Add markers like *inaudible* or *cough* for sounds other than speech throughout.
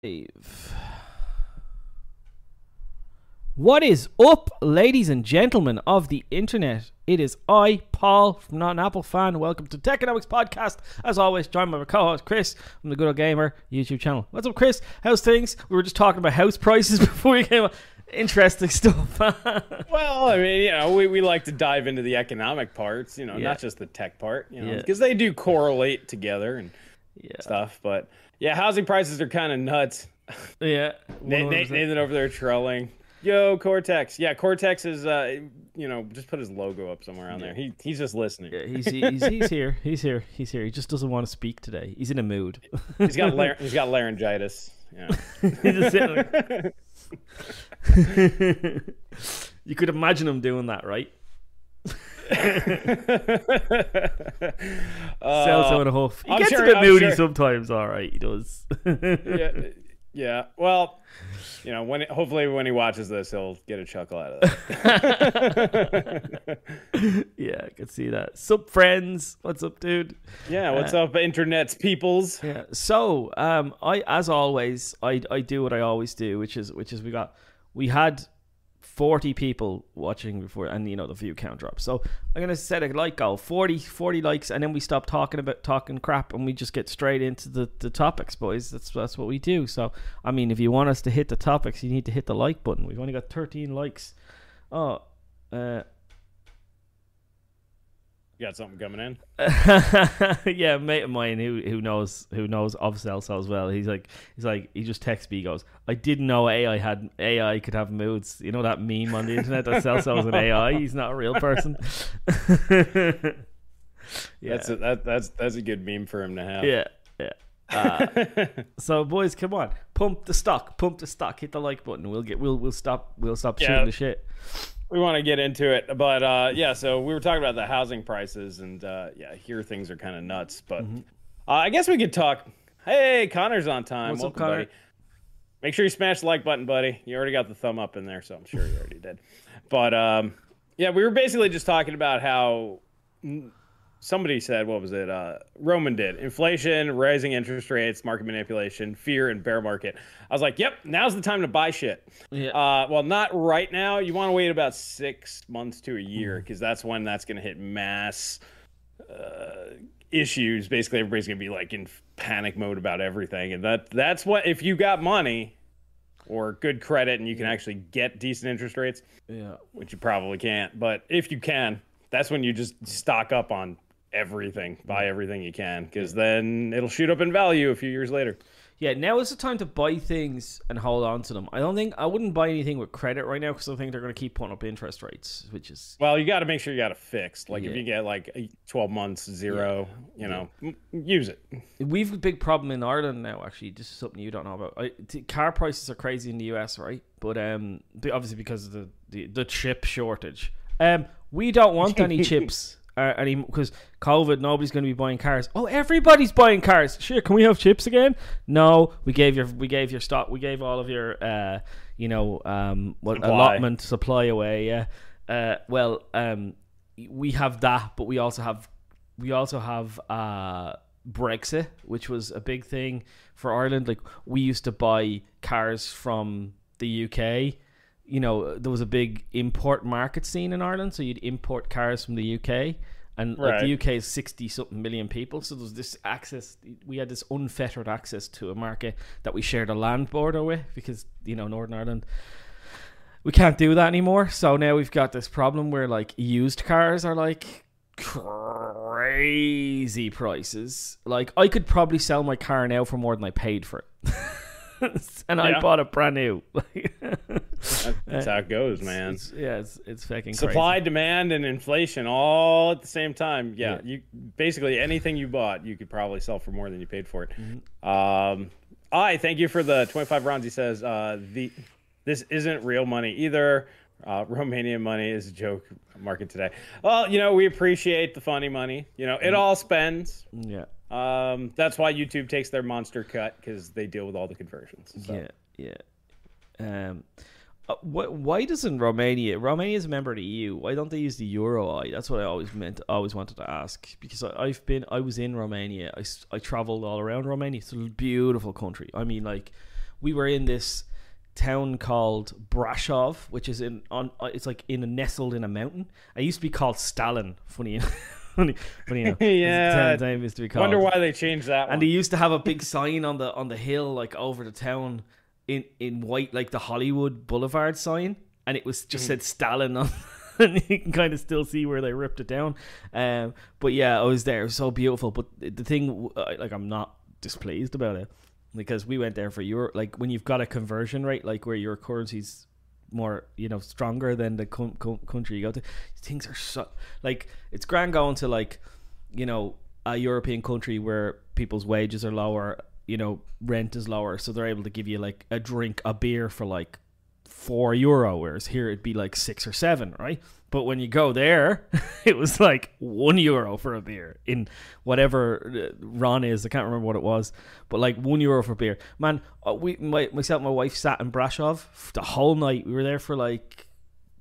Dave. What is up, ladies and gentlemen of the internet? It is I, Paul, from Not an Apple Fan. Welcome to Techonomics Podcast. As always, joined by my co-host Chris from the Good Old Gamer YouTube channel. What's up, Chris? How's things? We were just talking about house prices *laughs* before we came on. Interesting stuff. *laughs* Well, I mean, you know, we, we like to dive into the economic parts, you know, Yeah. not just the tech part, you know, Yeah. because they do correlate together and yeah, stuff. But yeah, housing prices are kind of nuts. *laughs* yeah. Na- Na- 100%. Nathan over there trolling. Yo, Cortex. Yeah, Cortex is, uh, you know, just put his logo up somewhere on there. He he's just listening. Yeah, he's, *laughs* he's he's here. He's here. He's here. He just doesn't want to speak today. He's in a mood. *laughs* He's got lar- he's got laryngitis. Yeah. He's just sitting there. you could imagine him doing that, right? Sells Uh, out a huff. He I'm gets sure- a bit I'm moody sure. sometimes. All right, he does. *laughs* yeah, yeah. Well, you know, when hopefully when he watches this, he'll get a chuckle out of that. *laughs* yeah, I can see that. Sup, friends? What's up, dude? yeah. What's up, internet's peoples? Yeah. So, um, I as always, I I do what I always do, which is which is we got we had forty people watching before, and you know the view count drops So I'm gonna set a like goal 40, 40 likes, and then we stop talking about talking crap, and we just get straight into the the topics, boys. That's that's what we do. So I mean, if you want us to hit the topics, you need to hit the like button. We've only got thirteen likes. Oh. Uh, You got something coming in? *laughs* yeah, a mate of mine who who knows who knows of Celso as well. He's like he's like he just texts me. He goes, I didn't know AI had AI could have moods. You know that meme on the internet that Celso is an AI. *laughs* He's not a real person. yeah, That's a, that, that's that's a good meme for him to have. *laughs* yeah, yeah. Uh, *laughs* so boys, come on, pump the stock, pump the stock, hit the like button. We'll get we'll we'll stop we'll stop Yeah. shooting the shit. we want to get into it, but uh, yeah. So we were talking about the housing prices, and uh, yeah, here things are kind of nuts. But Mm-hmm. uh, I guess we could talk. Hey, Connor's on time. What's up, Connor? buddy. Make sure you smash the like button, buddy. You already got the thumb up in there, so I'm sure you already did. But um, yeah, we were basically just talking about how somebody said, what was it? Uh, Roman did inflation, rising interest rates, market manipulation, fear, and bear market. I was like, yep, now's the time to buy shit. Yeah. Uh, well, not right now. You want to wait about six months to a year because that's when that's going to hit mass uh, issues. Basically, everybody's going to be like in panic mode about everything, and that that's what if you got money or good credit and you can actually get decent interest rates, Yeah. which you probably can't, but if you can, that's when you just stock up on everything, buy everything you can, because then it'll shoot up in value a few years later. Yeah, now is the time to buy things and hold on to them. I don't think I wouldn't buy anything with credit right now because I think they're going to keep putting up interest rates, which is Well, you got to make sure you got it fixed. Like Yeah. if you get like 12 months zero, you know, m- use it. we've a big problem in Ireland now. Actually, this is something you don't know about. I, t- car prices are crazy in the US, right? But um, obviously because of the, the the chip shortage. Um, we don't want any *laughs* chips. Uh, any because COVID, nobody's going to be buying cars. Oh, everybody's buying cars. Sure, can we have chips again? No, we gave your we gave your stock. We gave all of your uh, you know, um, what allotment supply away. Yeah. Uh, well, um, we have that, but we also have we also have uh Brexit, which was a big thing for Ireland. Like we used to buy cars from the UK. You know, there was a big import market scene in Ireland, so you'd import cars from the UK. And like the UK is sixty something million people, so there's this access. We had this unfettered access to a market that we shared a land border with because you know Northern Ireland we can't do that anymore. So now we've got this problem where like used cars are like crazy prices. Like I could probably sell my car now for more than I paid for it. *laughs* and I bought it brand new. *laughs* That- That's how it goes, man. It's, yeah, it's it's fucking Supply, demand, and inflation all at the same time. Yeah, Yeah. you basically anything you bought, you could probably sell for more than you paid for it. Mm-hmm. Um, I thank you for the 25 rounds. He says uh, the this isn't real money either. Uh, *laughs* Romanian money is a joke market today. Well, you know we appreciate the funny money. You know Mm-hmm. it all spends. Yeah, Um, that's why YouTube takes their monster cut because they deal with all the conversions. So. yeah, yeah. Um, uh, wh- why doesn't Romania? Romania is a member of the EU. Why don't they use the euro? I that's what I always meant. Always wanted to ask because I, I've been. I was in Romania. I, I traveled all around Romania. It's a beautiful country. I mean, like we were in this town called Brashov, which is in on. uh, It's like in a nestled in a mountain. It used to be called Stalin. Funny, *laughs* funny, funny enough. Yeah. town used to be called. Wonder why they changed that one. And they used to have a big sign on the on the hill, like over the town, in in white, like the Hollywood Boulevard sign, and it was just said Stalin on. *laughs* And you can kind of still see where they ripped it down, um, but yeah, I was there. It was so beautiful. But the thing, like, I'm not displeased about it because we went there for your like when you've got a conversion rate, like where your currency's more you know stronger than the com- com- country you go to. Things are so like it's grand going to like you know a European country where people's wages are lower, you know rent is lower, so they're able to give you like a drink, a beer for like four euro, whereas here it'd be like six or seven, right? But when you go there, *laughs* it was like one euro for a beer in whatever uh, Ron is. I can't remember what it was, but like one euro for beer. Man, uh, we my, myself and my wife sat in Brashov the whole night. We were there for like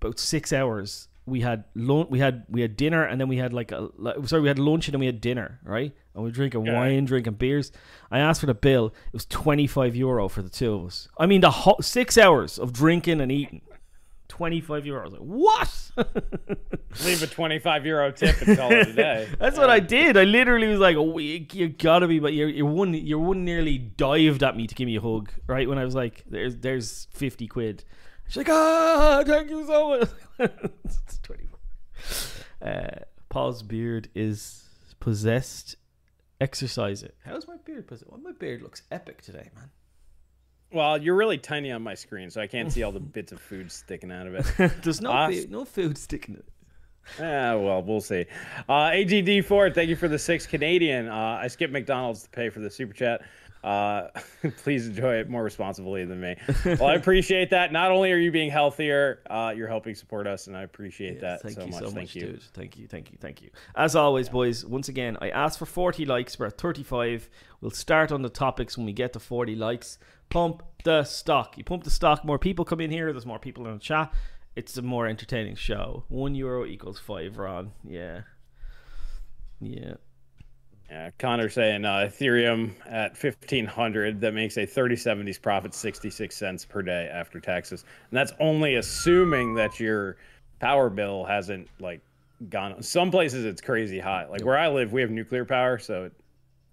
about six hours. We had lunch, we had we had dinner, and then we had like a sorry, we had lunch and then we had dinner, right? And we were drinking Yeah. wine, drinking beers. I asked for the bill. It was twenty five euro for the two of us. I mean, the whole six hours of drinking and eating. 25 euros. I was like, what? *laughs* Leave a 25 euro tip and call it a day. *laughs* That's what I did. I literally was like, "Oh, you, you gotta be," but your your one your one nearly dived at me to give me a hug. Right when I was like, "There's there's fifty quid." She's like, "Ah, thank you so much." *laughs* it's twenty. Uh, Paul's beard is possessed. Exercise it. How's my beard possessed? Well, my beard looks epic today, man. Well, you're really tiny on my screen, so I can't see all the *laughs* bits of food sticking out of it. *laughs* There's no Ah, be- no food sticking. in it. Ah, well, we'll see. Uh, AGD Ford, thank you for the six Canadian. Uh, I skipped McDonald's to pay for the super chat. Uh, *laughs* please enjoy it more responsibly than me. *laughs* Well, I appreciate that. Not only are you being healthier, uh, you're helping support us, and I appreciate that Thank so you much. so thank much, you. dude. Thank you, thank you, thank you. As always, boys, once again, I asked for 40 likes. We're at 35. We'll start on the topics when we get to 40 likes. Pump the stock. You pump the stock, more people come in here, there's more people in the chat. It's a more entertaining show. One euro equals five, Ron. Yeah. Yeah. Yeah, Connor saying uh, Ethereum at 1500 that makes a 3070s profit 66 cents per day after taxes. And that's only assuming that your power bill hasn't like gone some places it's crazy high. Like where I live we have nuclear power so it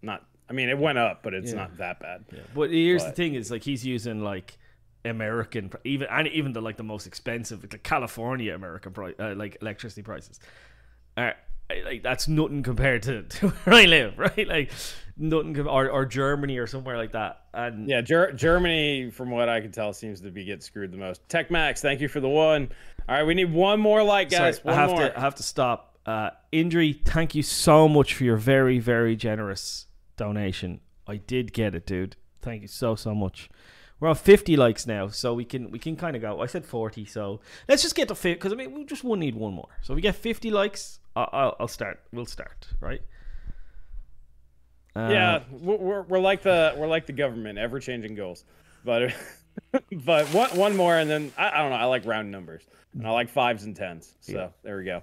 not I mean it went up but it's Yeah. not that bad. Yeah. But here's the thing: is like he's using like American, even and even the like the most expensive, like California American price, uh, like electricity prices. Are like that's nothing compared to, *laughs* to where I live, right? Like nothing, com- or or Germany or somewhere like that. And Yeah, Ger- Germany from what I can tell seems to be getting screwed the most. Tech Max, thank you for the one. All right, we need one more like sorry, guys, I one have more. to I have to stop. Uh, Injury, thank you so much for your very very generous donation. I did get it, dude. Thank you so so much. We're on 50 likes now, so we can we can kind of go. I said 40, so let's just get to 50 because I mean we just won't need one more. So we get 50 likes. I'll, I'll, start. We'll start right. Uh, Yeah, we're, we're, we're like the we're like the government, ever changing goals. But *laughs* but one one more, and then I, I don't know. I like round numbers, and I like fives and tens. So Yeah. there we go.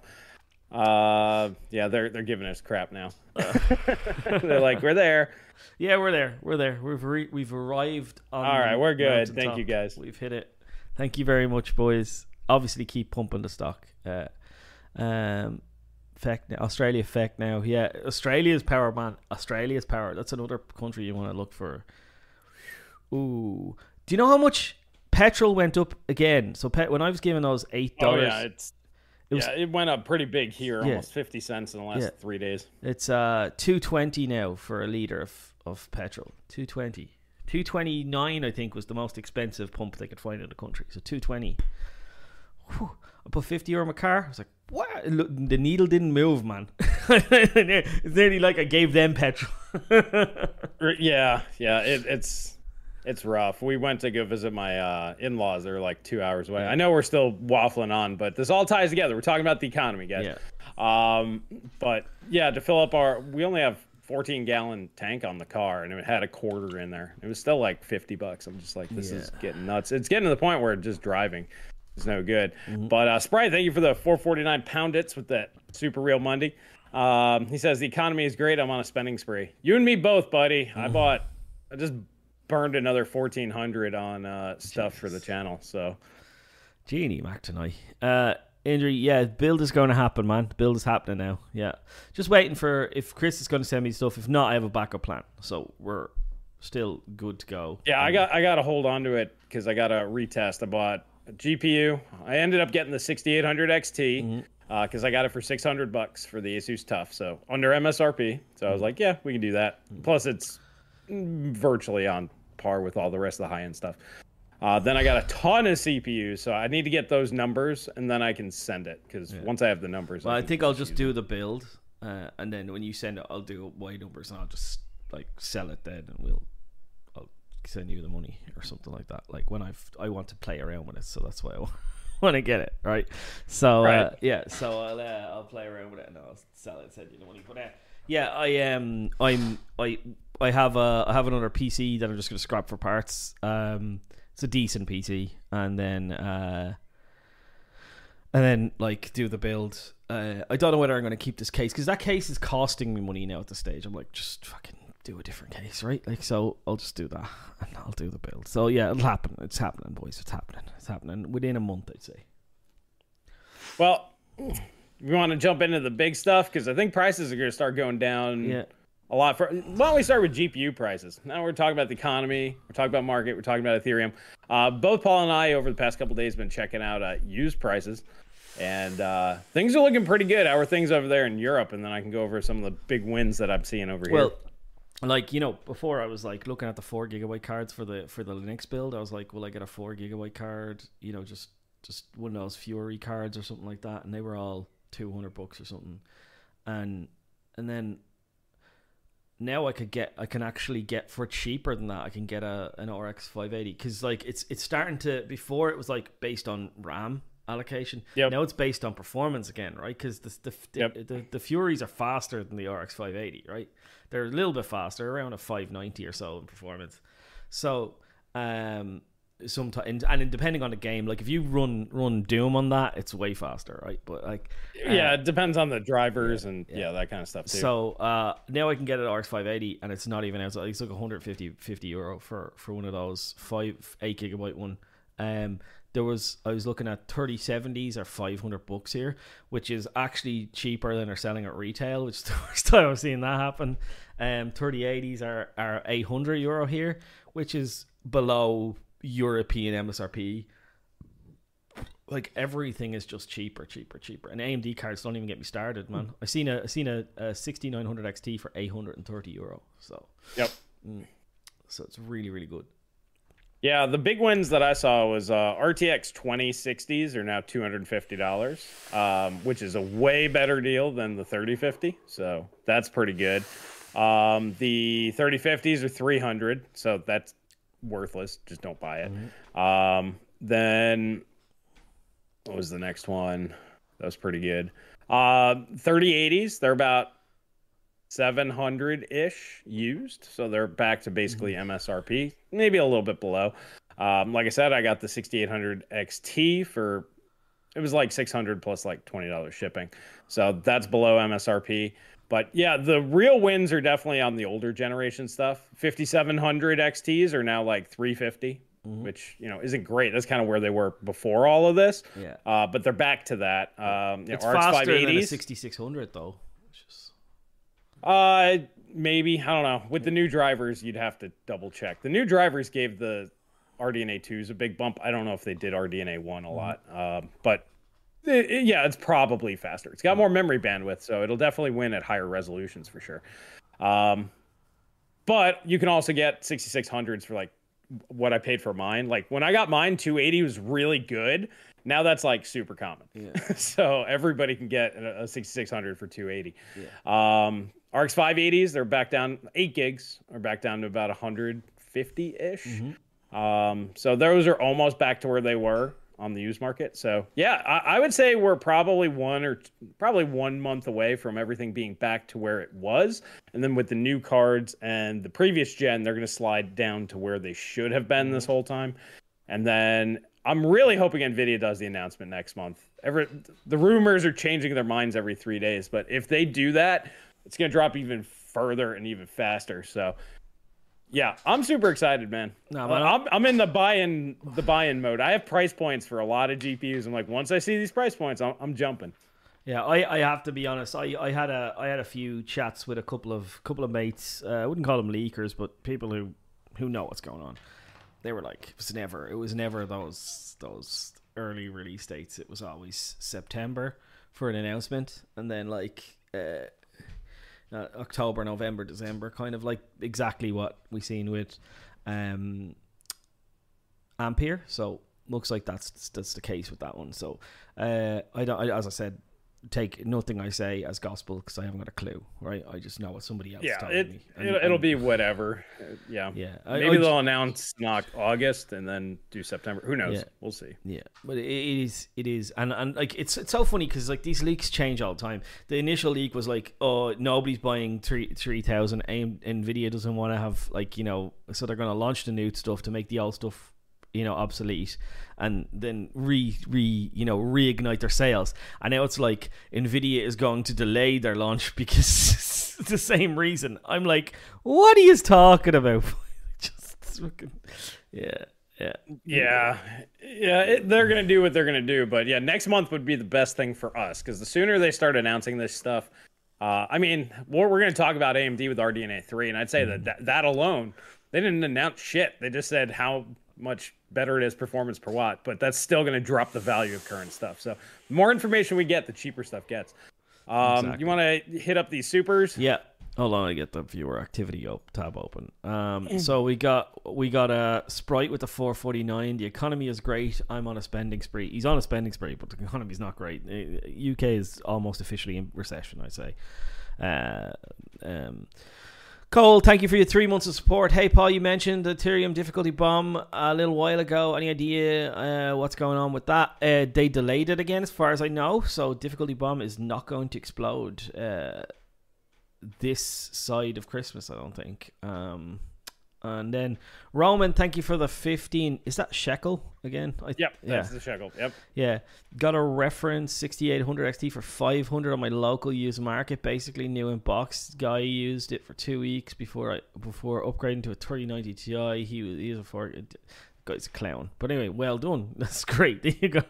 Uh, yeah, they're they're giving us crap now. *laughs* *laughs* they're like, we're there. Yeah, we're there. We're there. We've re- we've arrived. On All right, we're good. Thank you, guys. We've hit it. Thank you very much, boys. Obviously, keep pumping the stock. Uh, um, feck. Australia feck now. Yeah, Australia's power, man. Australia's power. That's another country you want to look for. Ooh, do you know how much petrol went up again? So pe- when I was giving those eight dollars, yeah, it's It was- yeah, it went up pretty big here, Yeah. almost fifty cents in the last Yeah. three days. It's uh two twenty now for a liter of, of petrol. Two twenty. Two twenty nine I think was the most expensive pump they could find in the country. So two twenty. I put fifty euro in my car. I was like, what? Look, the needle didn't move, man. *laughs* it's nearly like I gave them petrol. *laughs* Yeah, yeah, it, it's it's rough. We went to go visit my uh, in-laws. They're like two hours away. I know we're still waffling on, but this all ties together. We're talking about the economy, guys. yeah. Um, but yeah, to fill up our, we only have 14 gallon tank on the car, and it had a quarter in there. It was still like 50 bucks. I'm just like, this is getting nuts. It's getting to the point where just driving is no good. But uh, Sprite, thank you for the 449 pound its with that super real Monday. Um, he says the economy is great. I'm on a spending spree. You and me both, buddy. I bought, I just burned another fourteen hundred on uh, stuff for the channel. So, Genie Mac tonight. Uh, injury, yeah. Build is going to happen, man. Build is happening now. Yeah, just waiting for if Chris is going to send me stuff. If not, I have a backup plan. So we're still good to go. Yeah, I got I got to hold on to it because I got to retest. I bought a GPU. I ended up getting the 6800 XT. Mm-hmm because uh, I got it for 600 bucks for the Asus TUF, so under MSRP. So I was like, yeah, we can do that. Plus, it's virtually on par with all the rest of the high end stuff. Uh, then I got a ton of CPUs, so I need to get those numbers, and then I can send it because yeah. once I have the numbers, well, I, I think I'll just do it. the build, uh, and then when you send it, I'll do Y numbers, and I'll just like sell it then, and we'll I'll send you the money or something like that. Like when I've I want to play around with it, so that's why I *laughs* want. to get it right. So uh, right. Uh, yeah, so I'll uh, I'll play around with it and I'll sell it. Send you the money. But uh, yeah, I um I'm I I have a I have another PC that I'm just gonna scrap for parts. Um, it's a decent PC, and then uh, and then like do the build. Uh, I don't know whether I'm going to keep this case because that case is costing me money now at the stage. I'm like, just fucking do a different case, right? Like, so I'll just do that *laughs* and I'll do the build. So yeah, it'll happen. It's happening, boys. It's happening. It's happening within a month, I'd say. Well, we want to jump into the big stuff because I think prices are going to start going down. Yeah. A lot. For, why don't we start with GPU prices? Now we're talking about the economy. We're talking about market. We're talking about Ethereum. Uh, both Paul and I over the past couple days been checking out uh, used prices, and uh, things are looking pretty good. How are things over there in Europe? And then I can go over some of the big wins that I'm seeing over here. well, here like you know before i was like looking at the four gigabyte cards for the for the linux build i was like will i get a four gigabyte card you know just just one of those fury cards or something like that and they were all 200 bucks or something and and then now i could get i can actually get for cheaper than that i can get a an rx 580 because like it's it's starting to before it was like based on ram allocation. Yep. Now it's based on performance again, right? Because the the, yep. the, the, the Furies are faster than the RX 580, right? They're a little bit faster, around a 590 or so in performance. So, um, sometimes and, depending on the game, like if you run run Doom on that, it's way faster, right? But like, uh, yeah, it depends on the drivers yeah, and yeah. yeah. that kind of stuff too. So uh, now I can get an RX 580, and it's not even outside. It's like 150 50 euro for for one of those five eight gigabyte one. Um, there was I was looking at 3070s or 500 bucks here, which is actually cheaper than they're selling at retail, which is *laughs* the first time I've seen that happen. Um, 3080s are are 800 euro here, which is below European MSRP. Like everything is just cheaper, cheaper, cheaper. And AMD cards don't even get me started, man. Mm. I seen a I seen a, a 6900 XT for 830 euro. So yep. Mm, so it's really really good. Yeah, the big wins that I saw was uh, RTX 2060s are now $250, um, which is a way better deal than the 3050. So that's pretty good. Um, the 3050s are 300, so that's worthless. Just don't buy it. Um, then what was the next one? That was pretty good. Uh, 3080s, they're about 700 ish used. So they're back to basically MSRP, mm-hmm. maybe a little bit below. Um, like I said, I got the 6800 XT for it was like 600 plus like $20 shipping. So that's below MSRP. But yeah, the real wins are definitely on the older generation stuff. 5700 XTs are now like 350. Mm-hmm. Which you know isn't great. That's kind of where they were before all of this. Yeah. Uh, but they're back to that. Um, it's know, faster than a 6600 though. Uh, maybe I don't know. With the new drivers, you'd have to double check. The new drivers gave the RDNA twos a big bump. I don't know if they did RDNA one a mm-hmm. lot, uh, but it, yeah, it's probably faster. It's got more memory bandwidth, so it'll definitely win at higher resolutions for sure. Um, but you can also get 6600s for like what I paid for mine. Like when I got mine, 280 was really good. Now that's like super common. Yeah. *laughs* so everybody can get a, a 6600 for 280. Yeah. Um, RX 580s, they're back down eight gigs, are back down to about 150 ish. Mm-hmm. Um, so those are almost back to where they were on the used market. So yeah, I, I, would say we're probably one or t- probably one month away from everything being back to where it was. And then with the new cards and the previous gen, they're going to slide down to where they should have been this mm-hmm. whole time. And then I'm really hoping Nvidia does the announcement next month. Every the rumors are changing their minds every three days, but if they do that, it's going to drop even further and even faster. So Yeah, I'm super excited, man. No, Uh, man, I'm, I'm in the buy-in the buy-in mode. I have price points for a lot of GPUs. I'm like, once I see these price points, I'm, I'm jumping. Yeah, I, I have to be honest. I, I had a I had a few chats with a couple of couple of mates. Uh, I wouldn't call them leakers, but people who who know what's going on. They were like, it was never it was never those those early release dates. It was always September for an announcement, and then like uh, uh, October, November, December, kind of like exactly what we seen with um, Ampere. So looks like that's that's the case with that one. So uh, I don't, I, as I said, take nothing I say as gospel because I haven't got a clue. Right? I just know what somebody else Yeah, told it, me. And- it'll, it'll and- be whatever. Uh, Yeah. yeah. I- Maybe I, they'll announce not August and then do September. Who knows? Yeah. We'll see. Yeah, but it it is, it is, and and like it's it's so funny because like these leaks change all the time. The initial leak was like, oh, nobody's buying three three thousand. Nvidia doesn't want to have like you know, so they're going to launch the new stuff to make the old stuff you know obsolete and then re re you know reignite their sales. And now it's like nvidia is going to delay their launch *laughs* because it's *laughs* the same reason. I'm like what are you talking about? *laughs* Just fucking yeah yeah. Yeah, yeah, it, they're gonna do what they're gonna do, but yeah, next month would be the best thing for us because the sooner they start announcing this stuff, uh, I mean, we're, we're gonna talk about AMD with RDNA three, and I'd say that, that that alone, they didn't announce shit. They just said how much better it is performance per watt, but that's still gonna drop the value of current stuff. So the more information we get, the cheaper stuff gets. Um, Exactly. You want to hit up these supers? Yeah. Hold on, I get the viewer activity op- tab open. Um, so we got we got a sprite with the 449. The economy is great. I'm on a spending spree. He's on a spending spree, but the economy's not great. Uh, UK is almost officially in recession. I'd say. Uh, um, Cole, thank you for your three months of support. Hey, Paul, you mentioned the Ethereum difficulty bomb a little while ago. Any idea uh, what's going on with that? Uh, they delayed it again, as far as I know. So difficulty bomb is not going to explode. Uh, this side of Christmas, I don't think. Um, and then Roman, thank you for the fifteen. Is that shekel again? I, Yep, Yeah. that's the shekel. Yep. Yeah. Got a reference sixty eight hundred XT for five hundred on my local used market. Basically, new in box. Guy used it for two weeks before I before upgrading to a thirty ninety Ti. He was he was a four. Guy's a clown. But anyway, well done. *laughs* That's great. There you go.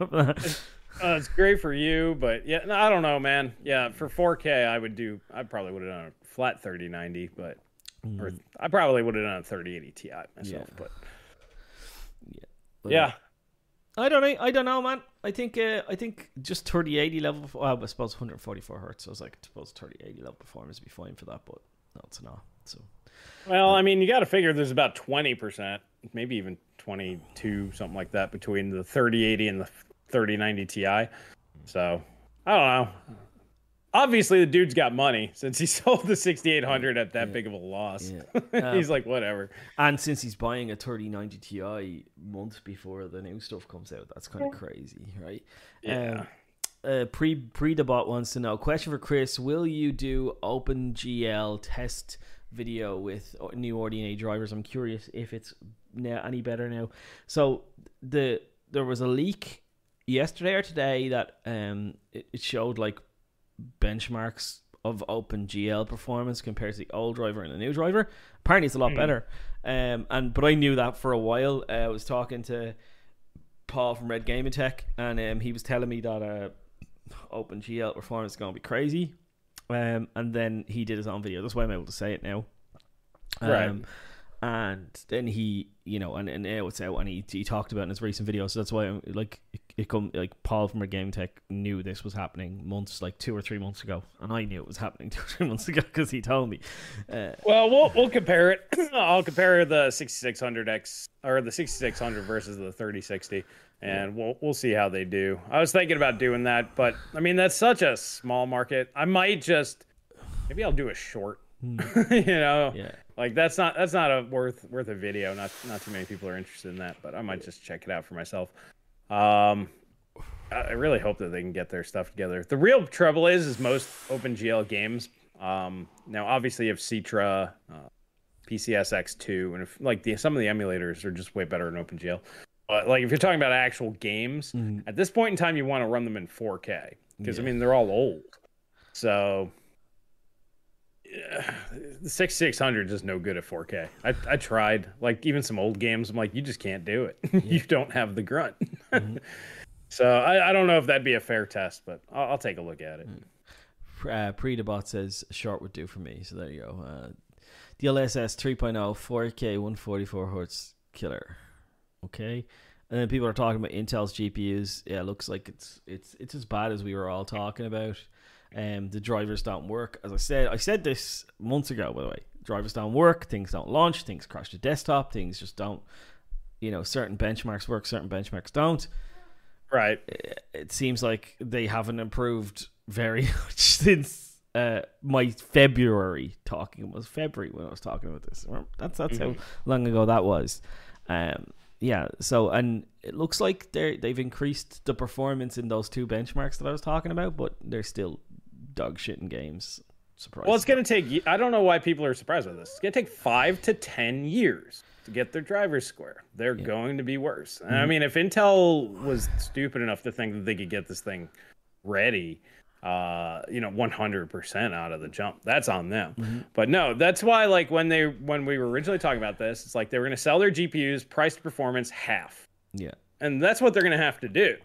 Uh, it's great for you, but yeah, no, I don't know, man. Yeah, for 4K, I would do. I probably would have done a flat 3090, but or I probably would have done a 3080 Ti myself. Mm. Yeah. But But, yeah, I don't know. I don't know, man. I think uh, I think just thirty eighty level. Well, I suppose one hundred forty four hertz. I was like, I suppose thirty eighty level performance would be fine for that, but no, it's not. So well, I mean, you got to figure there's about 20 percent, maybe even 22, something like that, between the 3080 and the 3090 Ti. So I don't know. Obviously, the dude's got money since he *laughs* sold the 6800 at that big of a loss. *laughs* Yeah. He's like, whatever. and since he's buying a thirty ninety Ti months before the new stuff comes out, that's kind of crazy, right? Yeah. Um, uh, pre pre debot wants to know question for Chris: Will you do OpenGL test video with new RDNA drivers? I'm curious if it's now any better now. So the there was a leak yesterday or today that um it, it showed like benchmarks of OpenGL performance compared to the old driver and the new driver. Apparently, it's a lot better. Um, and but I knew that for a while. Uh, I was talking to Paul from Red Gaming Tech, and um, he was telling me that uh, OpenGL performance is going to be crazy. Um, and then he did his own video. That's why I'm able to say it now. Right. Um, and then he, you know, and, and now it's out, and he, he talked about it in his recent video. So that's why, I'm, like, it, it come like Paul from Gaming Tech knew this was happening months, like two or three months ago, and I knew it was happening *laughs* two or three months ago because he told me. Uh, Well, we'll we'll compare it. *coughs* I'll compare the 6600X or the 6600 versus the 3060, and we'll we'll see how they do. I was thinking about doing that, but I mean that's such a small market. I might just maybe I'll do a short. *laughs* you know, yeah. Like that's not that's not a worth worth a video. Not not too many people are interested in that, but I might just check it out for myself. Um, I really hope that they can get their stuff together. The real trouble is, is most OpenGL games. Um, now, obviously, you have Citra, uh, PCSX2, and if like the some of the emulators are just way better in OpenGL. But like if you're talking about actual games, at this point in time, you want to run them in 4K because I mean they're all old. So the six six hundred is no good at 4K. I I tried like even some old games. I'm like, you just can't do it. *laughs* you don't have the grunt. Mm-hmm. *laughs* so I, I don't know if that'd be a fair test, but I'll, I'll take a look at it. Uh, Pre Debot says short would do for me. So there you go. Uh, DLSS 3.0 4K 144 hertz killer. Okay. And then people are talking about Intel's GPUs. Yeah, it looks like it's it's it's as bad as we were all talking about. Um, the drivers don't work. As I said, I said this months ago. By the way, drivers don't work. Things don't launch. Things crash the desktop. Things just don't. You know, certain benchmarks work. Certain benchmarks don't. Right. It, it seems like they haven't improved very *laughs* much since uh, my February talking. It was February when I was talking about this. That's that's mm-hmm. how long ago that was. Um, yeah. So and it looks like they they've increased the performance in those two benchmarks that I was talking about, but they're still dog shit in games. Surprise. Well, it's going to take. I don't know why people are surprised by this. It's going to take five to ten years to get their drivers square. They're yeah. going to be worse. Mm-hmm. I mean, if Intel was stupid enough to think that they could get this thing ready, uh, you know, 100% out of the jump, that's on them. Mm-hmm. But no, that's why, like, when they when we were originally talking about this, it's like they were going to sell their GPUs, price to performance half. Yeah, and that's what they're going to have to do.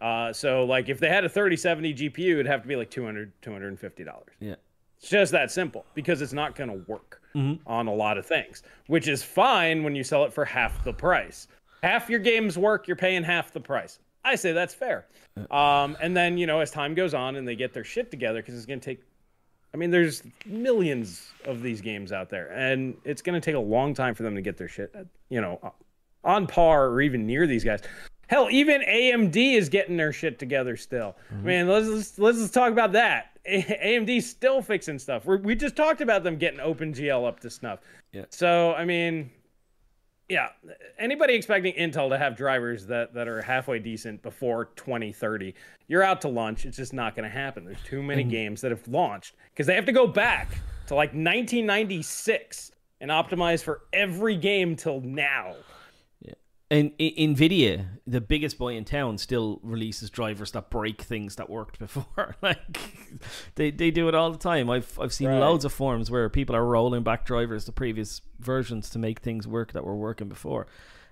Uh, so like if they had a 3070 GPU, it'd have to be like 200 250 dollars. Yeah, it's just that simple because it's not going to work mm-hmm. on a lot of things, which is fine when you sell it for half the price. Half your games work, you're paying half the price. I say that's fair. Um, and then you know as time goes on and they get their shit together because it's going to take. I mean, there's millions of these games out there, and it's going to take a long time for them to get their shit, you know, on par or even near these guys. Hell, even AMD is getting their shit together still. Mm-hmm. Man, let's, let's let's talk about that. *laughs* AMD's still fixing stuff. We're, we just talked about them getting OpenGL up to snuff. Yeah. So I mean, yeah, anybody expecting Intel to have drivers that that are halfway decent before 2030, you're out to lunch. It's just not going to happen. There's too many mm-hmm. games that have launched because they have to go back to like 1996 and optimize for every game till now. And Nvidia, the biggest boy in town, still releases drivers that break things that worked before. *laughs* like they they do it all the time. I've I've seen right. loads of forums where people are rolling back drivers to previous versions to make things work that were working before.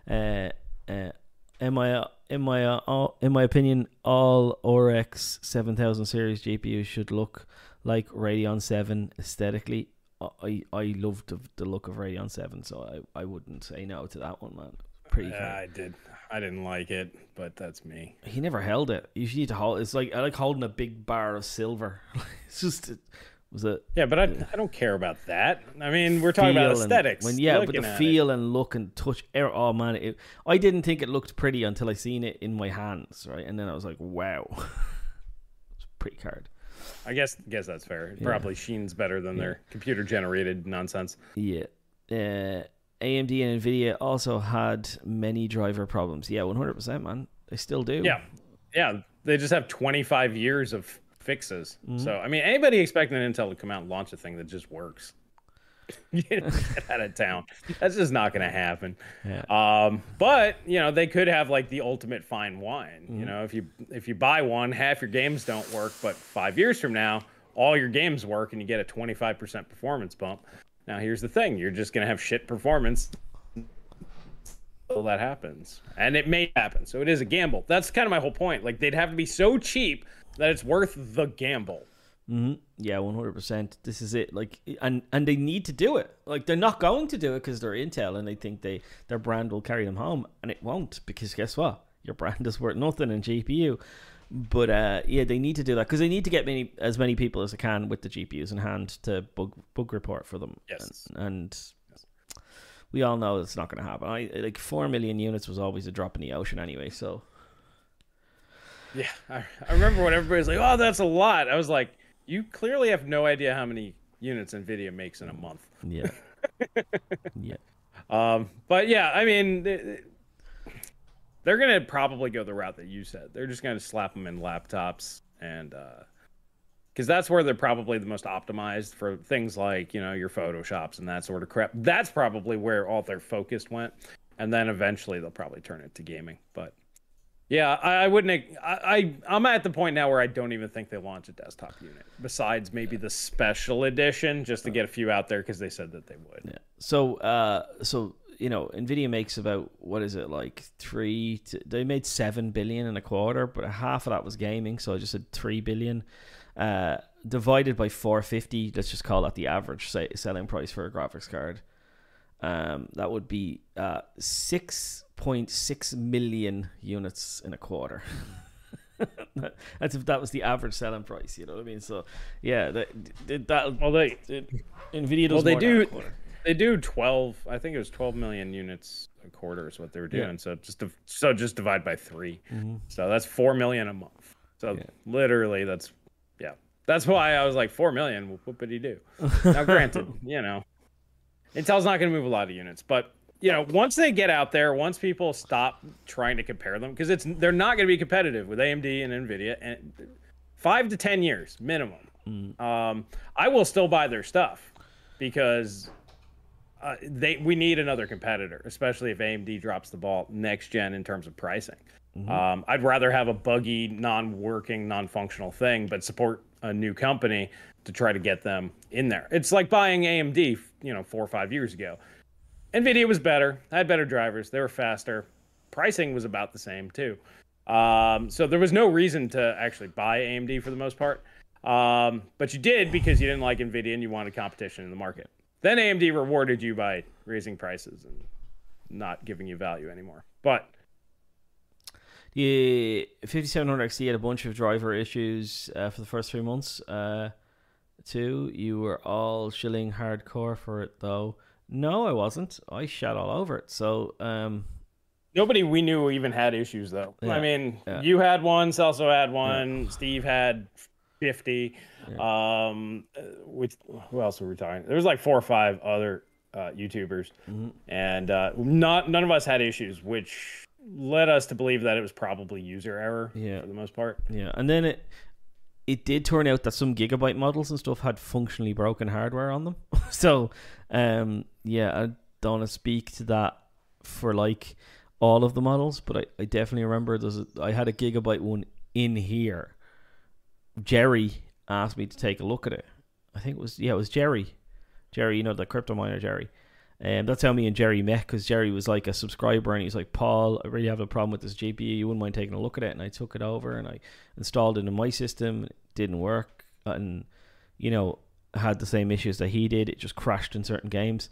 Uh, uh, in my in my uh, in my opinion, all RX seven thousand series GPUs should look like Radeon seven aesthetically. I I love the, the look of Radeon seven, so I, I wouldn't say no to that one, man pretty. Yeah, I did. I didn't like it, but that's me. He never held it. You need to hold. It's like I like holding a big bar of silver. *laughs* it's just. It, was it? Yeah, but I, I don't care about that. I mean, we're talking about aesthetics. When yeah, but the feel it. and look and touch. Oh man, it, I didn't think it looked pretty until I seen it in my hands, right? And then I was like, wow, *laughs* it's pretty card. I guess guess that's fair. Yeah. Probably Sheen's better than yeah. their computer generated nonsense. Yeah. Uh, AMD and Nvidia also had many driver problems. Yeah, one hundred percent, man. They still do. Yeah, yeah. They just have twenty five years of fixes. Mm-hmm. So I mean, anybody expecting an Intel to come out and launch a thing that just works, *laughs* get out of town. That's just not going to happen. Yeah. Um, but you know, they could have like the ultimate fine wine. Mm-hmm. You know, if you if you buy one, half your games don't work, but five years from now, all your games work, and you get a twenty five percent performance bump. Now, here's the thing: you're just gonna have shit performance until that happens, and it may happen. So it is a gamble. That's kind of my whole point. Like they'd have to be so cheap that it's worth the gamble. Mm-hmm. Yeah, one hundred percent. This is it. Like, and and they need to do it. Like, they're not going to do it because they're Intel and they think they their brand will carry them home, and it won't because guess what? Your brand is worth nothing in GPU. But uh, yeah, they need to do that because they need to get many as many people as they can with the GPUs in hand to bug bug report for them. Yes, and, and we all know it's not going to happen. I like four million units was always a drop in the ocean anyway. So yeah, I, I remember when everybody's like, "Oh, that's a lot." I was like, "You clearly have no idea how many units Nvidia makes in a month." Yeah. *laughs* yeah. Um, but yeah, I mean, they're gonna probably go the route that you said. They're just gonna slap them in laptops and because uh, that's where they're probably the most optimized for things like you know your photoshops and that sort of crap. That's probably where all their focus went, and then eventually they'll probably turn it to gaming. But Yeah, I, I wouldn't. I, I am at the point now where I don't even think they launch a desktop unit. Besides maybe the special edition, just to get a few out there because they said that they would. Yeah. So, uh, so you know, Nvidia makes about what is it like three? To, they made seven billion in a quarter, but half of that was gaming. So I just said three billion. Uh, divided by 450 let's just call that the average say, selling price for a graphics card um, that would be uh, 6.6 million units in a quarter *laughs* that's if that was the average selling price you know what i mean so yeah that, that well they it, nvidia does well they do they do 12 i think it was 12 million units a quarter is what they were doing yeah. so just so just divide by 3 mm-hmm. so that's 4 million a month so yeah. literally that's yeah that's why I was like, four million. What would he do? now, granted, *laughs* you know, Intel's not going to move a lot of units, but you know, once they get out there, once people stop trying to compare them, because it's they're not going to be competitive with AMD and Nvidia, and five to ten years minimum. Mm. Um, I will still buy their stuff because uh, they we need another competitor, especially if AMD drops the ball next gen in terms of pricing. Mm-hmm. Um, I'd rather have a buggy, non-working, non-functional thing, but support a new company to try to get them in there. It's like buying AMD, you know, four or five years ago. Nvidia was better, had better drivers, they were faster. Pricing was about the same too. Um, so there was no reason to actually buy AMD for the most part. Um, but you did because you didn't like Nvidia and you wanted competition in the market. Then AMD rewarded you by raising prices and not giving you value anymore. But the 5700XT had a bunch of driver issues uh, for the first three months. Uh, two, you were all shilling hardcore for it though. No, I wasn't. I shot all over it. So, um, nobody we knew even had issues though. Yeah, I mean, yeah. you had one, Celso had one, yeah. Steve had 50. Um, which who else were we talking? There was like four or five other uh, YouTubers, mm-hmm. and uh, not none of us had issues, which led us to believe that it was probably user error yeah. for the most part. Yeah, and then it it did turn out that some gigabyte models and stuff had functionally broken hardware on them. *laughs* so, um, yeah, I don't want to speak to that for like all of the models, but I, I definitely remember there's a, I had a gigabyte one in here. Jerry asked me to take a look at it. I think it was yeah, it was Jerry. Jerry, you know the crypto miner Jerry. And that's how me and Jerry met because Jerry was like a subscriber and he's like, Paul, I really have a problem with this GPU. You wouldn't mind taking a look at it? And I took it over and I installed it in my system. It didn't work. And, you know, had the same issues that he did. It just crashed in certain games.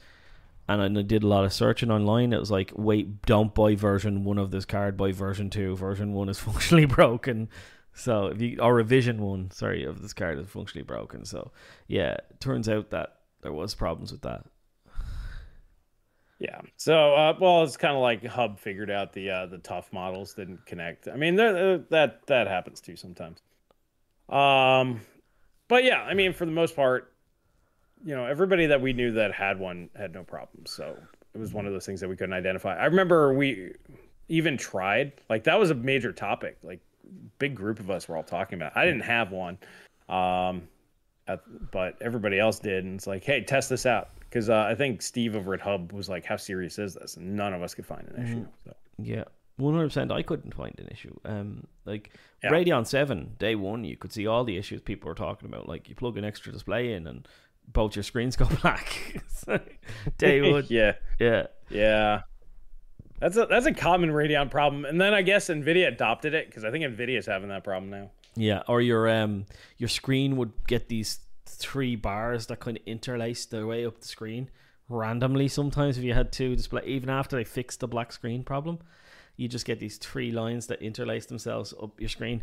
And I did a lot of searching online. It was like, wait, don't buy version one of this card, buy version two. Version one is *laughs* functionally broken. So if you or revision one, sorry, of this card is functionally broken. So yeah, turns out that there was problems with that. Yeah. So, uh, well, it's kind of like Hub figured out the uh, the TUF models didn't connect. I mean, that that happens too sometimes. Um, but yeah, I mean, for the most part, you know, everybody that we knew that had one had no problems. So it was one of those things that we couldn't identify. I remember we even tried. Like that was a major topic. Like big group of us were all talking about. I didn't have one. Um, at, but everybody else did, and it's like, hey, test this out because uh, I think Steve over at Hub was like, "How serious is this?" And none of us could find an issue. Mm, so. Yeah, one hundred percent. I couldn't find an issue. Um, like yeah. Radeon Seven day one, you could see all the issues people were talking about. Like you plug an extra display in, and both your screens *laughs* go black. *laughs* day *laughs* one, yeah, yeah, yeah. That's a that's a common Radeon problem. And then I guess Nvidia adopted it because I think Nvidia's having that problem now. Yeah, or your um your screen would get these three bars that kind of interlace their way up the screen randomly. Sometimes if you had two display, even after they fixed the black screen problem, you just get these three lines that interlace themselves up your screen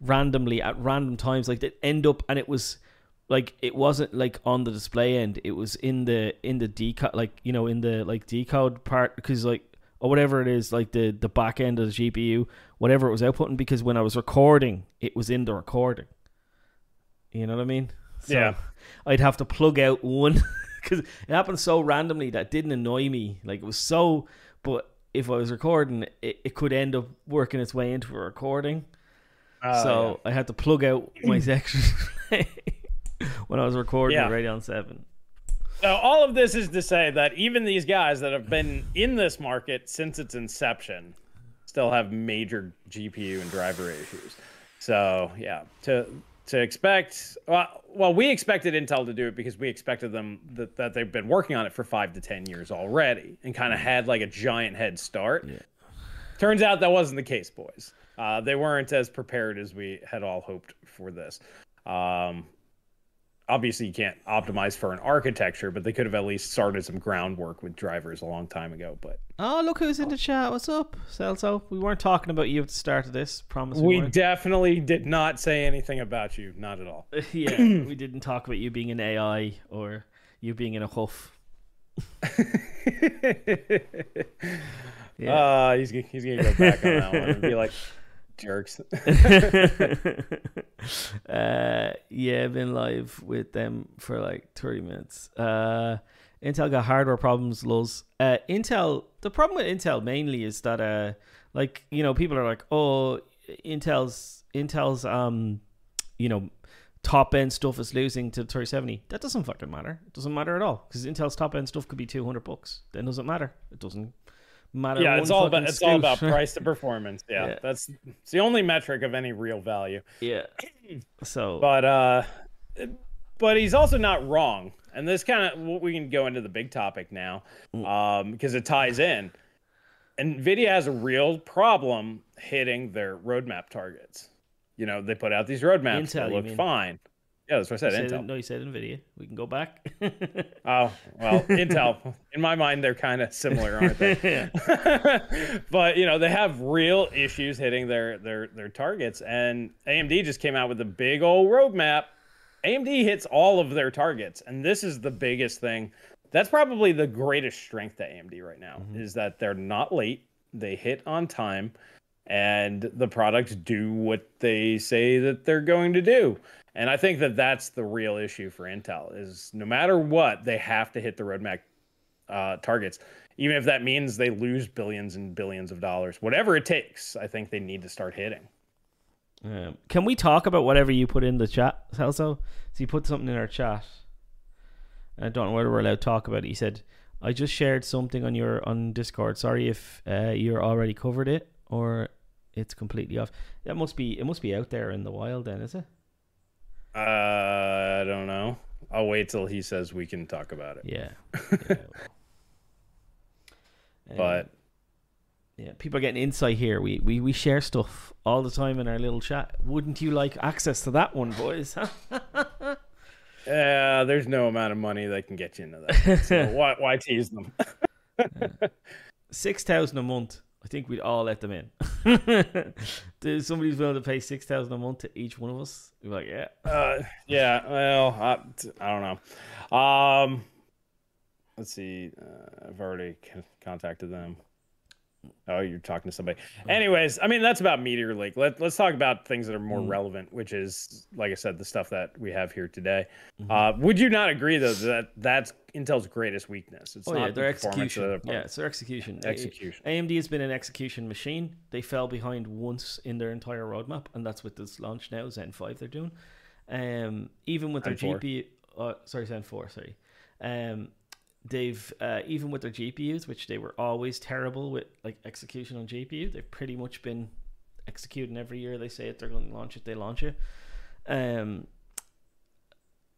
randomly at random times. Like they end up, and it was like it wasn't like on the display end. It was in the in the decode, like you know, in the like decode part because like or whatever it is, like the the back end of the GPU, whatever it was outputting. Because when I was recording, it was in the recording. You know what I mean? So yeah. *laughs* I'd have to plug out one *laughs* because it happened so randomly that didn't annoy me. Like it was so, but if I was recording, it, it could end up working its way into a recording. Uh, so yeah. I had to plug out my section *laughs* when I was recording yeah. Radeon 7. So all of this is to say that even these guys that have been in this market since its inception still have major GPU and driver issues. So yeah, to to expect well, well we expected Intel to do it because we expected them that, that they've been working on it for five to ten years already and kind of had like a giant head start. Yeah. Turns out that wasn't the case, boys. Uh, they weren't as prepared as we had all hoped for this. Um, obviously you can't optimize for an architecture, but they could have at least started some groundwork with drivers a long time ago. But Oh, look who's in the chat. What's up, Celso? We weren't talking about you at the start of this. Promise we we definitely did not say anything about you, not at all. *laughs* yeah, *clears throat* we didn't talk about you being an AI or you being in a huff. *laughs* Yeah. Uh, he's he's gonna go back on that one and be like, jerks. *laughs* *laughs* uh, yeah, been live with them for like 30 minutes. Uh, Intel got hardware problems, lulz. Uh, Intel, the problem with Intel mainly is that, uh, like, you know, people are like, oh, Intel's, Intel's, um, you know, top end stuff is losing to the 3070. That doesn't fucking matter. It doesn't matter at all because Intel's top end stuff could be 200 bucks. Then doesn't matter. It doesn't matter. yeah, it's all about fucking it's all about *laughs* price to performance. Yeah, Yeah. that's it's the only metric of any real value. yeah. *clears throat* So, But uh, but he's also not wrong. And this kind of we can go into the big topic now, um, because it ties in. Nvidia has a real problem hitting their roadmap targets. You know, they put out these roadmaps Intel, that you look fine. Yeah, that's what I you said. said- Intel. no, you said Nvidia. We can go back. *laughs* Oh well, Intel. In my mind, they're kind of similar, aren't they? *laughs* *laughs* but you know, they have real issues hitting their their their targets, and AMD just came out with a big old roadmap. AMD hits all of their targets, and this is the biggest thing. That's probably the greatest strength to AMD right now mm-hmm. is that they're not late. They hit on time, and the products do what they say that they're going to do. And I think that that's the real issue for Intel is no matter what, they have to hit the roadmap uh, targets, even if that means they lose billions and billions of dollars. Whatever it takes, I think they need to start hitting. Can we talk about whatever you put in the chat, Celso? So you put something in our chat. I don't know whether we're allowed to talk about it. He said, "I just shared something on your on Discord. Sorry if uh, you're already covered it or it's completely off. That must be it. Must be out there in the wild, then, is it? Uh, I don't know. I'll wait till he says we can talk about it. Yeah. *laughs* yeah. Um, But yeah, people are getting insight here. We, we we share stuff all the time in our little chat. Wouldn't you like access to that one, boys? *laughs* uh, there's no amount of money that can get you into that. *laughs* So why, why tease them? six thousand a month. I think we'd all let them in. *laughs* Somebody's willing to pay six thousand a month to each one of us. We're like, yeah. Uh, yeah, well, I, I don't know. Um, let's see. Uh, I've already contacted them. Oh, you're talking to somebody. Anyways, I mean that's about Meteor Lake. Let, let's talk about things that are more Mm. relevant, which is, like I said, the stuff that we have here today. Mhm. Uh, would you not agree though that that's Intel's greatest weakness? It's Oh not yeah, their performance of execution. the- Yeah, it's their execution. execution. AMD has been an execution machine. They fell behind once in their entire roadmap, and that's with this launch now, Zen five. They're doing. Um, even with their GPU, uh, sorry, Zen four, sorry. Um, they've uh, even with their GPUs, which they were always terrible with, like execution on GPU. They've pretty much been executing every year. They say it, they're going to launch it, they launch it. Um,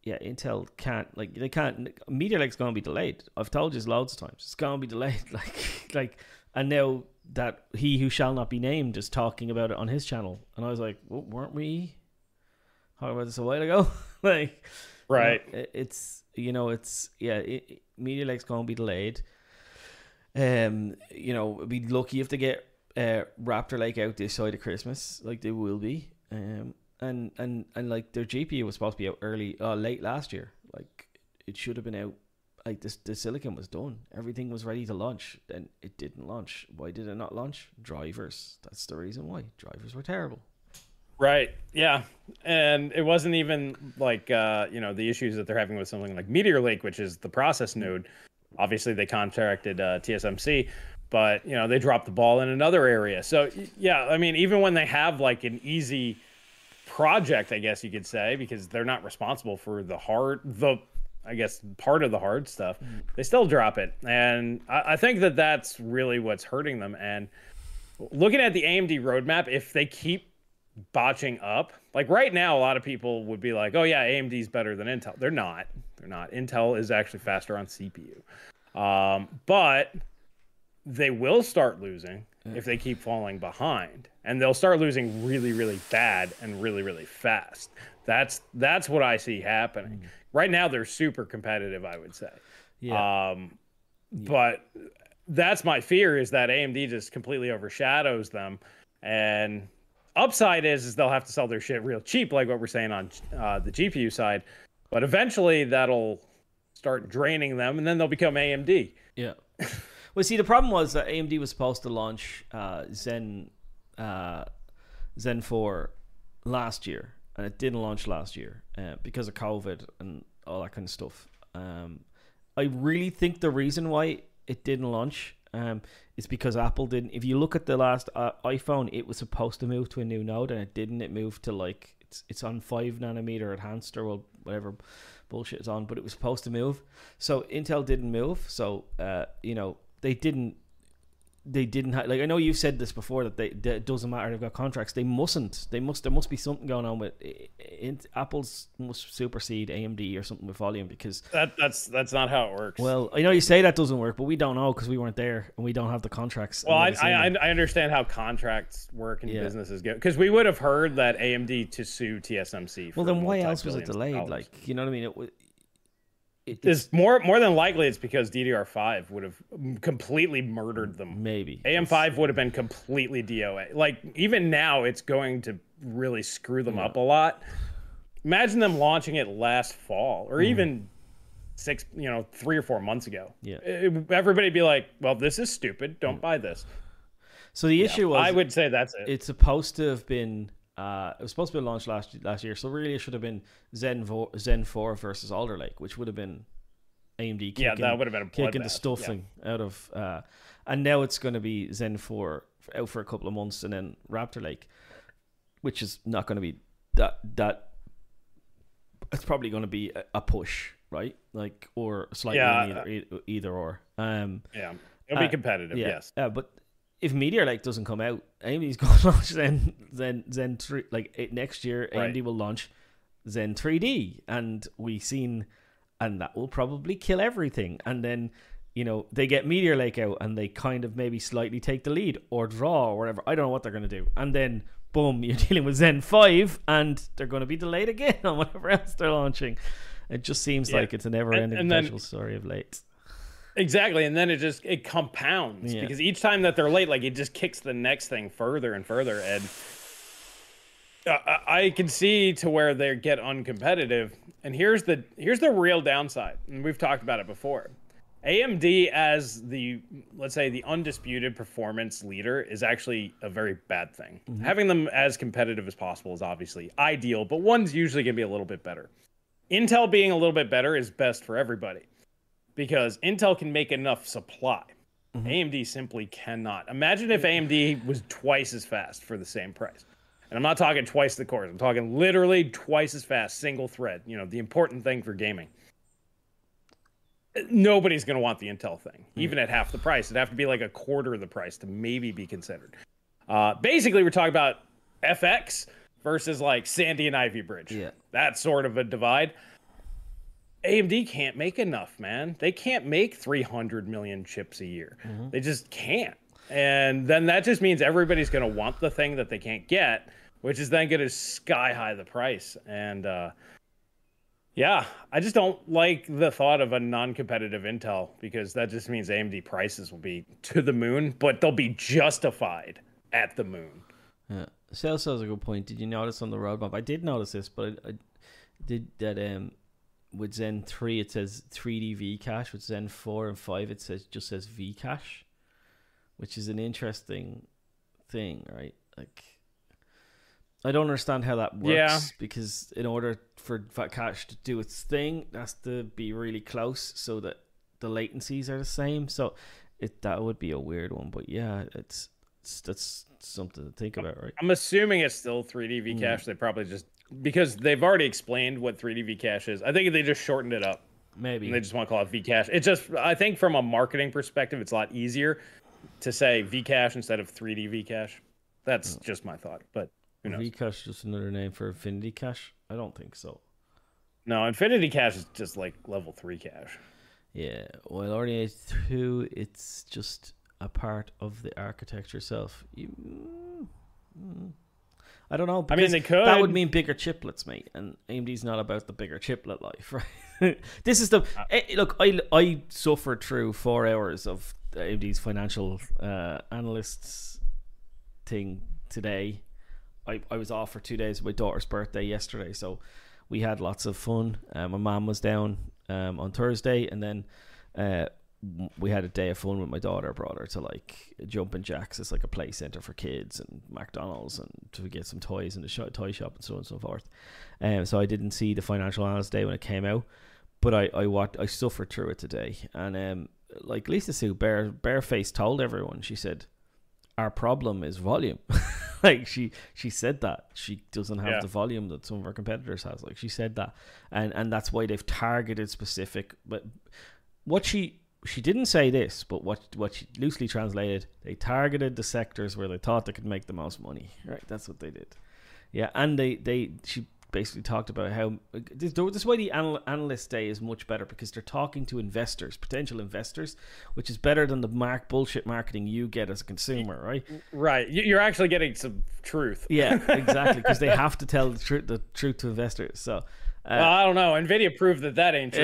yeah, Intel can't like they can't. Meteor Lake's going to be delayed. I've told you loads of times. It's going to be delayed. *laughs* Like like, and now that he who shall not be named is talking about it on his channel, and I was like, well, weren't we talking about this a while ago? *laughs* like, you know, Right. it- it's you know it's yeah. It, Lake's going to be delayed. Um, you know, be lucky if they get uh, Raptor Lake out this side of Christmas, like they will be. Um, and and and like their GPU was supposed to be out early, uh, late last year. Like it should have been out. Like this, the silicon was done. Everything was ready to launch. Then it didn't launch. Why did it not launch? Drivers. That's the reason why. Drivers were terrible. Right. Yeah. And it wasn't even like uh, you know, the issues that they're having with something like Meteor Lake, which is the process node. Obviously they contracted uh, TSMC, but you know, they dropped the ball in another area. So yeah, I mean, even when they have like an easy project, I guess you could say, because they're not responsible for the hard the I guess part of the hard stuff, they still drop it. And I, I think that that's really what's hurting them. And looking at the AMD roadmap, if they keep botching up, like right now, a lot of people would be like, "Oh yeah, AMD's better than Intel." They're not. They're not. Intel is actually faster on CPU, um, but they will start losing if they keep falling behind, and they'll start losing really, really bad and really, really fast. That's that's what I see happening. Mm. Right now, they're super competitive. I would say. Yeah. Um, but that's my fear is that AMD just completely overshadows them, and upside is is they'll have to sell their shit real cheap, like what we're saying on uh, the GPU side. But eventually, that'll start draining them, and then they'll become AMD. Yeah. *laughs* well, see, the problem was that AMD was supposed to launch uh, Zen uh, Zen 4 last year, and it didn't launch last year uh, because of COVID and all that kind of stuff. Um, I really think the reason why it didn't launch um, is because Apple didn't. If you look at the last uh, iPhone, it was supposed to move to a new node and it didn't. It moved to like it's it's on five nanometer enhanced or whatever bullshit is on, but it was supposed to move. So Intel didn't move. So uh, you know they didn't they didn't have like I know you've said this before that they that it doesn't matter they've got contracts they mustn't they must there must be something going on with it, Apple's must supersede AMD or something with volume because that that's that's not how it works. Well, I know you say that doesn't work, but we don't know because we weren't there and we don't have the contracts. Well, I I, I, understand how contracts work and yeah. businesses go because we would have heard that AMD to sue TSMC. well, then why else was it delayed? Like you know what I mean? It, it, it's more more than likely it's because DDR5 would have completely murdered them. Maybe AM5 would have been completely DOA. Like even now, it's going to really screw them yeah. up a lot. Imagine them launching it last fall or mm. even six, you know, three or four months ago. Yeah, it, everybody'd be like, "Well, this is stupid. Don't mm. buy this." So the issue yeah, was, I would say that's it. It's supposed to have been uh, it was supposed to be launched last last year, so really it should have been Zen vo- Zen Four versus Alder Lake, which would have been AMD kicking, yeah, that would have been kicking the stuffing yeah. out of, uh, and now it's going to be Zen Four out for a couple of months, and then Raptor Lake, which is not going to be that that. It's probably going to be a, a push, right? Like or slightly yeah, either, uh, either or. Um, yeah, it'll be uh, competitive. Yeah, yes, uh, but if Meteor Lake doesn't come out, AMD's going to launch Zen Zen Zen three like it, next year. Right. AMD will launch Zen 3D, and we've seen, and that will probably kill everything. And then you know they get Meteor Lake out, and they kind of maybe slightly take the lead or draw or whatever. I don't know what they're going to do, and then boom, *laughs* you're dealing with Zen 5, and they're going to be delayed *laughs* again on whatever else they're launching. It just seems yeah. like it's a never-ending and, and then, story of late. Exactly, and then it just it compounds yeah. because each time that they're late, like it just kicks the next thing further and further, and I can see to where they get uncompetitive. And here's the here's the real downside, and we've talked about it before. AMD as the let's say the undisputed performance leader is actually a very bad thing. Mm-hmm. Having them as competitive as possible is obviously ideal, but one's usually going to be a little bit better. Intel being a little bit better is best for everybody because Intel can make enough supply. Mm-hmm. AMD simply cannot. Imagine if AMD was twice as fast for the same price. And I'm not talking twice the cores. I'm talking literally twice as fast, single thread. You know, the important thing for gaming. Nobody's going to want the Intel thing, mm-hmm. even at half the price. It'd have to be like a quarter of the price to maybe be considered. Uh, basically, we're talking about FX versus like Sandy and Ivy Bridge. Yeah. That's sort of a divide. AMD can't make enough, man. They can't make 300 million chips a year. Mm-hmm. They just can't. And then that just means everybody's going to want the thing that they can't get, which is then going to sky high the price. And uh, yeah, I just don't like the thought of a non competitive Intel because that just means AMD prices will be to the moon, but they'll be justified at the moon. Yeah. Sales has a good point. Did you notice on the roadmap? I did notice this, but I, I did that um with Zen three it says 3D V cache. With Zen four and five it says just says V cache, which is an interesting thing, right? Like, I don't understand how that works yeah. because in order for that cache to do its thing, it has to be really close so that the latencies are the same. So it that would be a weird one, but yeah, it's, it's that's something to think about, right? I'm assuming it's still 3D V cache. Mm. They probably just because they've already explained what 3D Vcache is. I think they just shortened it up. Maybe they just want to call it Vcache. It's just I think from a marketing perspective, it's a lot easier. to say Vcache instead of 3D Vcache. That's just my thought, but who knows? Vcache just another name for Infinity Cache? I don't think so. No, Infinity Cache is just like level three cache. Yeah, well, RDNA two, it's just a part of the architecture itself. You, mm, mm. I don't know. I mean, they could. That would mean bigger chiplets, mate. And AMD's not about the bigger chiplet life, *laughs* right? this is the eh, look. I I suffered through four hours of AMD's financial uh, analysts thing today. I I was off for two days. My daughter's birthday yesterday, so we had lots of fun. Uh, my mom was down um, on Thursday, and then uh, we had a day of fun with my daughter. Brought her to like Jumping Jacks. It's like a play center for kids, and McDonald's, and to get some toys in the toy shop and so on and so forth. Um, so I didn't see the financial analyst day when it came out, but I I watched, I suffered through it today, and um, like Lisa Su bare barefaced told everyone. She said, "Our problem is volume." *laughs* like she she said that she doesn't have Yeah. the volume that some of our competitors has. Like she said that, and and that's why they've targeted specific. But what she she didn't say this, but what what she loosely translated, they targeted the sectors where they thought they could make the most money. *laughs* Right, that's what they did. Yeah, and they they she basically talked about how this, this is why the anal, analyst day is much better because they're talking to investors, potential investors, which is better than the mark bullshit marketing you get as a consumer, right? Right, You- you're actually getting some truth. Yeah, *laughs* exactly, because they have to tell the truth the truth to investors. So. Uh, well, I don't know. Nvidia proved that that ain't true.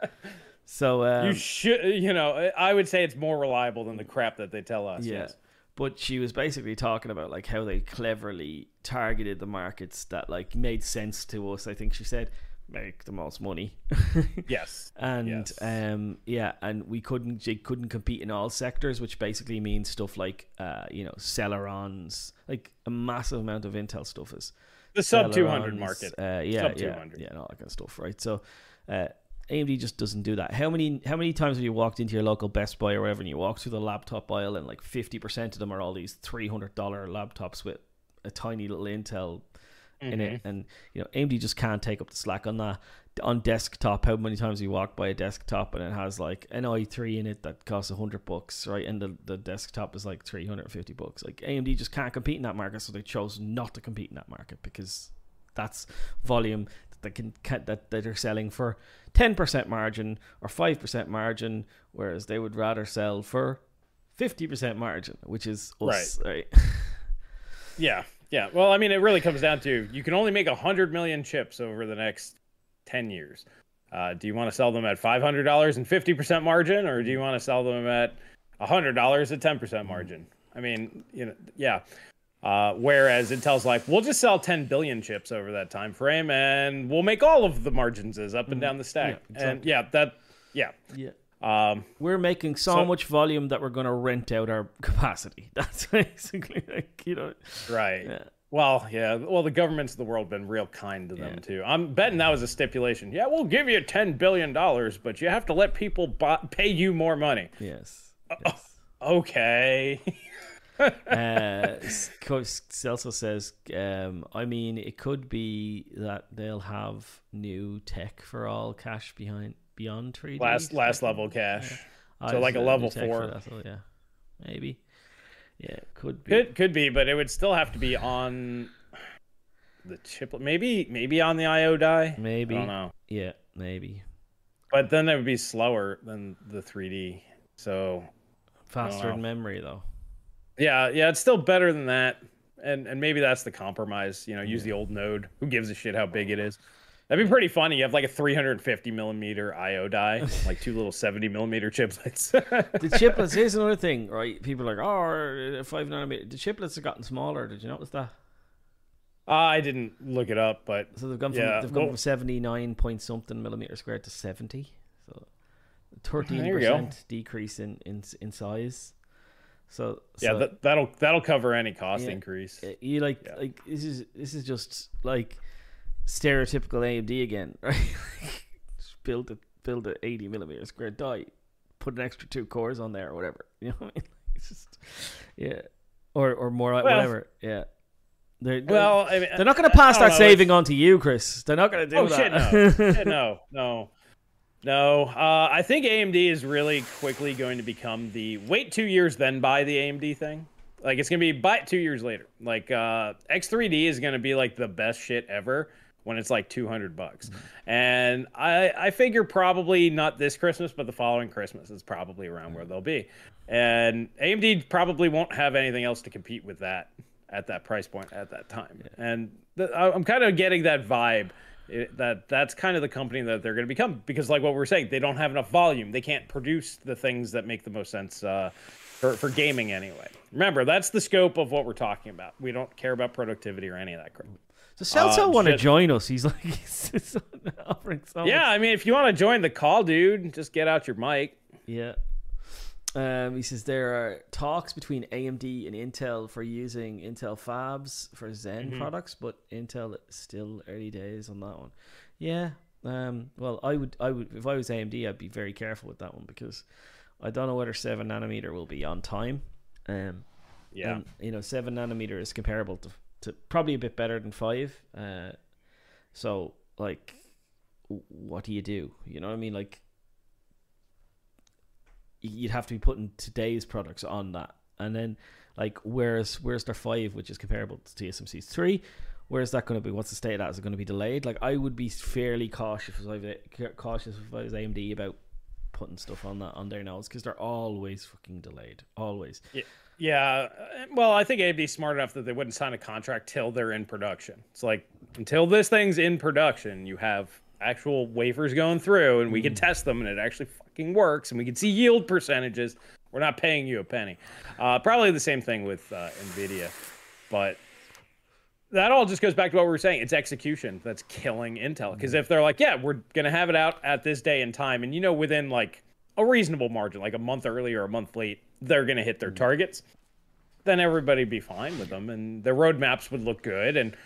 *laughs* So um, you should, you know, I would say it's more reliable than the crap that they tell us. Yeah. Yes. But she was basically talking about like how they cleverly targeted the markets that like made sense to us. I think she said make the most money. *laughs* Yes. and Yes. um yeah, and we couldn't they couldn't compete in all sectors, which basically means stuff like uh you know Celerons, like a massive amount of Intel stuff is The sub 200 market. Uh, yeah, Sub yeah, 200. yeah, and all that kind of stuff, right? So, uh, AMD just doesn't do that. How many how many times have you walked into your local Best Buy or whatever, and you walk through the laptop aisle, and like fifty percent of them are all these three hundred dollar laptops with a tiny little Intel in Mm-hmm. it, and you know AMD just can't take up the slack on that. On desktop, how many times you walk by a desktop and it has like an i3 in it that costs a hundred bucks, right? And the, the desktop is like three hundred and fifty bucks. Like AMD just can't compete in that market, so they chose not to compete in that market because that's volume that they can ca- that that they're selling for ten percent margin or five percent margin, whereas they would rather sell for fifty percent margin, which is us, right? *laughs* Yeah. Yeah. Well, I mean, it really comes down to you can only make 100 million chips over the next 10 years. Uh, do you want to sell them at $500 and 50% margin, or do you want to sell them at $100 at 10% margin? I mean, you know, yeah. Uh, whereas Intel's like, we'll just sell 10 billion chips over that time frame, and we'll make all of the margins is up and down the stack. Mm-hmm. Yeah, And yeah, that, yeah. yeah. Um, We're making so, So- much volume that we're going to rent out our capacity. *laughs* That's basically like you know. right. Yeah. Well, yeah. Well, the governments of the world have been real kind to them too. I'm betting that was a stipulation. Yeah, we'll give you ten billion dollars, but you have to let people buy, pay you more money. Yes. Uh, yes. Okay. *laughs* *laughs* uh, Celso says, um, I mean, it could be that they'll have new tech for all cash behind beyond 3D. last last level cache. I so like a level four. so yeah, maybe. Yeah, it could be. Could could be, but it would still have to be on the chip. Maybe maybe on the IO die. Maybe. I don't know. Yeah, maybe. But then it would be slower than the 3D. So Faster in memory though. Yeah, yeah, it's still better than that. And and maybe that's the compromise. You know, use the old node. Who gives a shit how big it is? That'd be pretty funny. You have like a 350 millimeter IO die, *laughs* like two little 70 millimeter chiplets. The chiplets. *laughs* here's another thing, right? People are like, oh, uh, five nanometer. The chiplets have gotten smaller. Did you notice that? Uh, I didn't look it up, but So they've gone from Yeah, they've gone well- from seventy nine point something millimeter squared to seventy. So thirteen There you go. percent decrease in, in in size. So, yeah, so that, that'll that'll cover any cost Yeah. increase. you like Yeah. like this is this is just like stereotypical AMD again, *laughs* right? just build a build a eighty millimeter square die, put an extra two cores on there or whatever. *laughs* You know what I mean? It's just yeah, or or more whatever. Yeah. They're, they're- Well, I mean, they're not going to pass that know, saving on to you, Chris. They're not going to do Oh that. shit, no, *laughs* Shit, no, no. No, uh, I think AMD is really quickly going to become the wait two years then buy the AMD thing. Like it's gonna be buy it two years later. Like uh, X3D is gonna be like the best shit ever when it's like 200 bucks. And I I figure probably not this Christmas, but the following Christmas is probably around where they'll be. And AMD probably won't have anything else to compete with that at that price point at that time. Yeah. And the, I'm kind of getting that vibe it, that that's kind of the company that they're going to become because like what we're saying they don't have enough volume. They can't produce the things that make the most sense uh, for, for gaming anyway. Remember that's the scope of what we're talking about. We don't care about productivity or any of that crap. So Celso uh, want to join us. He's like *laughs* he's offering so yeah i mean if you want to join the call dude just get out your mic. Yeah um, he says there are talks between AMD and Intel for using Intel fabs for Zen mm-hmm. products, but Intel still early days on that one. Yeah. Um, well, I would, I would, if I was AMD, I'd be very careful with that one because I don't know whether seven nanometer will be on time. Um, yeah. And, you know, seven nanometer is comparable to, to probably a bit better than five. Uh, so like, what do you do? You know what I mean? Like, you'd have to be putting today's products on that, and then like where's where's their five, which is comparable to TSMC's three. Where's that going to be? What's the state of that? Is it going to be delayed? Like I would be fairly cautious if I was, cautious if I was AMD about putting stuff on that on their nose because they're always fucking delayed, always. Yeah. Yeah, uh, well, I think AMD's smart enough that they wouldn't sign a contract till they're in production. It's like until this thing's in production, you have actual wafers going through, and we can mm. test them, and it actually fucking works, and we can see yield percentages. We're not paying you a penny. Uh, probably the same thing with uh, Nvidia, but that all just goes back to what we were saying. It's execution that's killing Intel. Because if they're like, yeah, we're gonna have it out at this day and time, and you know, within like a reasonable margin, like a month early or a month late, they're gonna hit their mm. targets then everybody'd be fine with them and their roadmaps would look good and